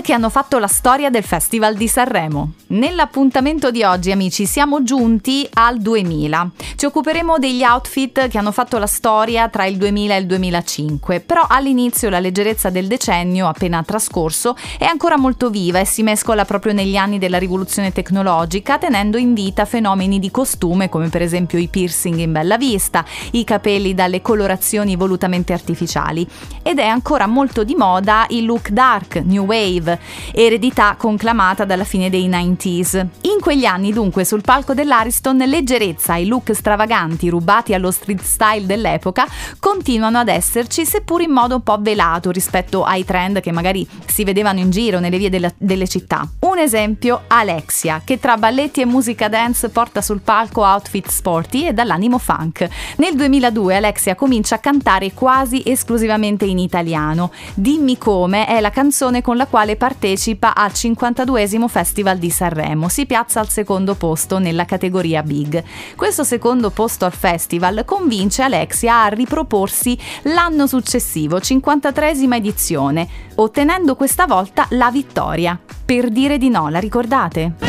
che hanno fatto la storia del Festival di Sanremo. Nell'appuntamento di oggi, amici, siamo giunti al 2000. Ci occuperemo degli outfit che hanno fatto la storia tra il 2000 e il 2005, però all'inizio la leggerezza del decennio appena trascorso è ancora molto viva e si mescola proprio negli anni della rivoluzione tecnologica, tenendo in vita fenomeni di costume come per esempio i piercing in bella vista, i capelli dalle colorazioni volutamente artificiali. Ed è ancora molto di moda il look dark, new wave, eredità conclamata dalla fine dei 90s. In quegli anni dunque sul palco dell'Ariston leggerezza e look stravaganti rubati allo street style dell'epoca continuano ad esserci seppur in modo un po' velato rispetto ai trend che magari si vedevano in giro nelle vie delle, delle città. Un esempio, Alexia, che tra balletti e musica dance porta sul palco outfit sporty e dall'animo funk. Nel 2002 Alexia comincia a cantare quasi esclusivamente in italiano. Dimmi come è la canzone con la quale partecipa al 52 Festival di Sanremo. Si piazza al secondo posto nella categoria Big. Questo secondo posto al festival convince Alexia a riproporsi l'anno successivo, 53 edizione, ottenendo questa volta la vittoria. Per dire di no, la ricordate?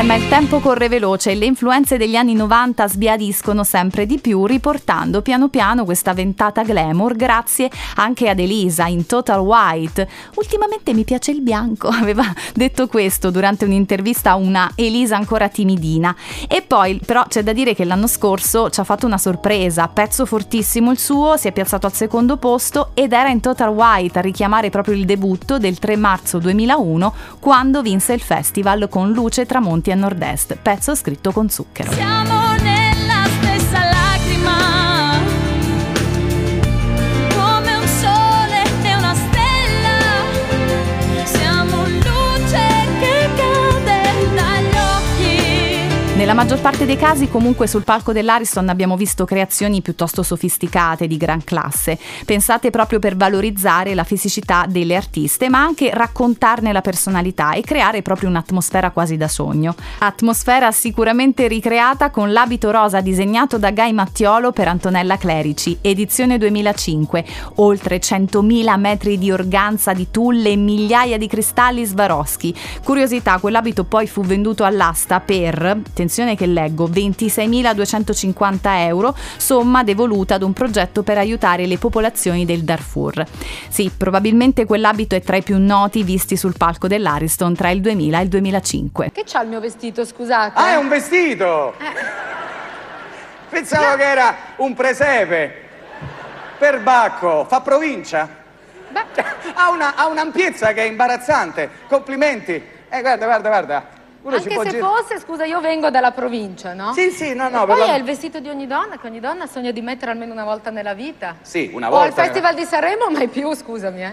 Eh, ma il tempo corre veloce e le influenze degli anni 90 sbiadiscono sempre di più, riportando piano piano questa ventata glamour grazie anche ad Elisa in Total White. Ultimamente mi piace il bianco, aveva detto questo durante un'intervista a una Elisa ancora timidina. E poi, però, c'è da dire che l'anno scorso ci ha fatto una sorpresa, pezzo fortissimo il suo, si è piazzato al secondo posto ed era in Total White a richiamare proprio il debutto del 3 marzo 2001 quando vinse il festival con Luce Tramonti Monti a nord-est, pezzo scritto con zucchero. Siamo Nella maggior parte dei casi comunque sul palco dell'Ariston abbiamo visto creazioni piuttosto sofisticate di gran classe, pensate proprio per valorizzare la fisicità delle artiste, ma anche raccontarne la personalità e creare proprio un'atmosfera quasi da sogno. Atmosfera sicuramente ricreata con l'abito rosa disegnato da Guy Mattiolo per Antonella Clerici, edizione 2005, oltre 100.000 metri di organza di tulle e migliaia di cristalli Swarovski. Curiosità, quell'abito poi fu venduto all'asta per, attenzione che leggo, 26.250 euro, somma devoluta ad un progetto per aiutare le popolazioni del Darfur. Sì, probabilmente quell'abito è tra i più noti visti sul palco dell'Ariston tra il 2000 e il 2005. Che c'ha il mio vestito, scusate? Ah, è un vestito! Eh. Pensavo che era un presepe. Per Bacco, fa provincia? Beh. Ha, una, ha un'ampiezza che è imbarazzante. Complimenti. Eh, guarda, guarda, guarda. Uno Anche se gira... fosse, scusa, io vengo dalla provincia, no? Sì, sì, no, no. E poi la... è il vestito di ogni donna, che ogni donna sogna di mettere almeno una volta nella vita. Sì, una volta. O al Festival di Sanremo, mai più, scusami, eh.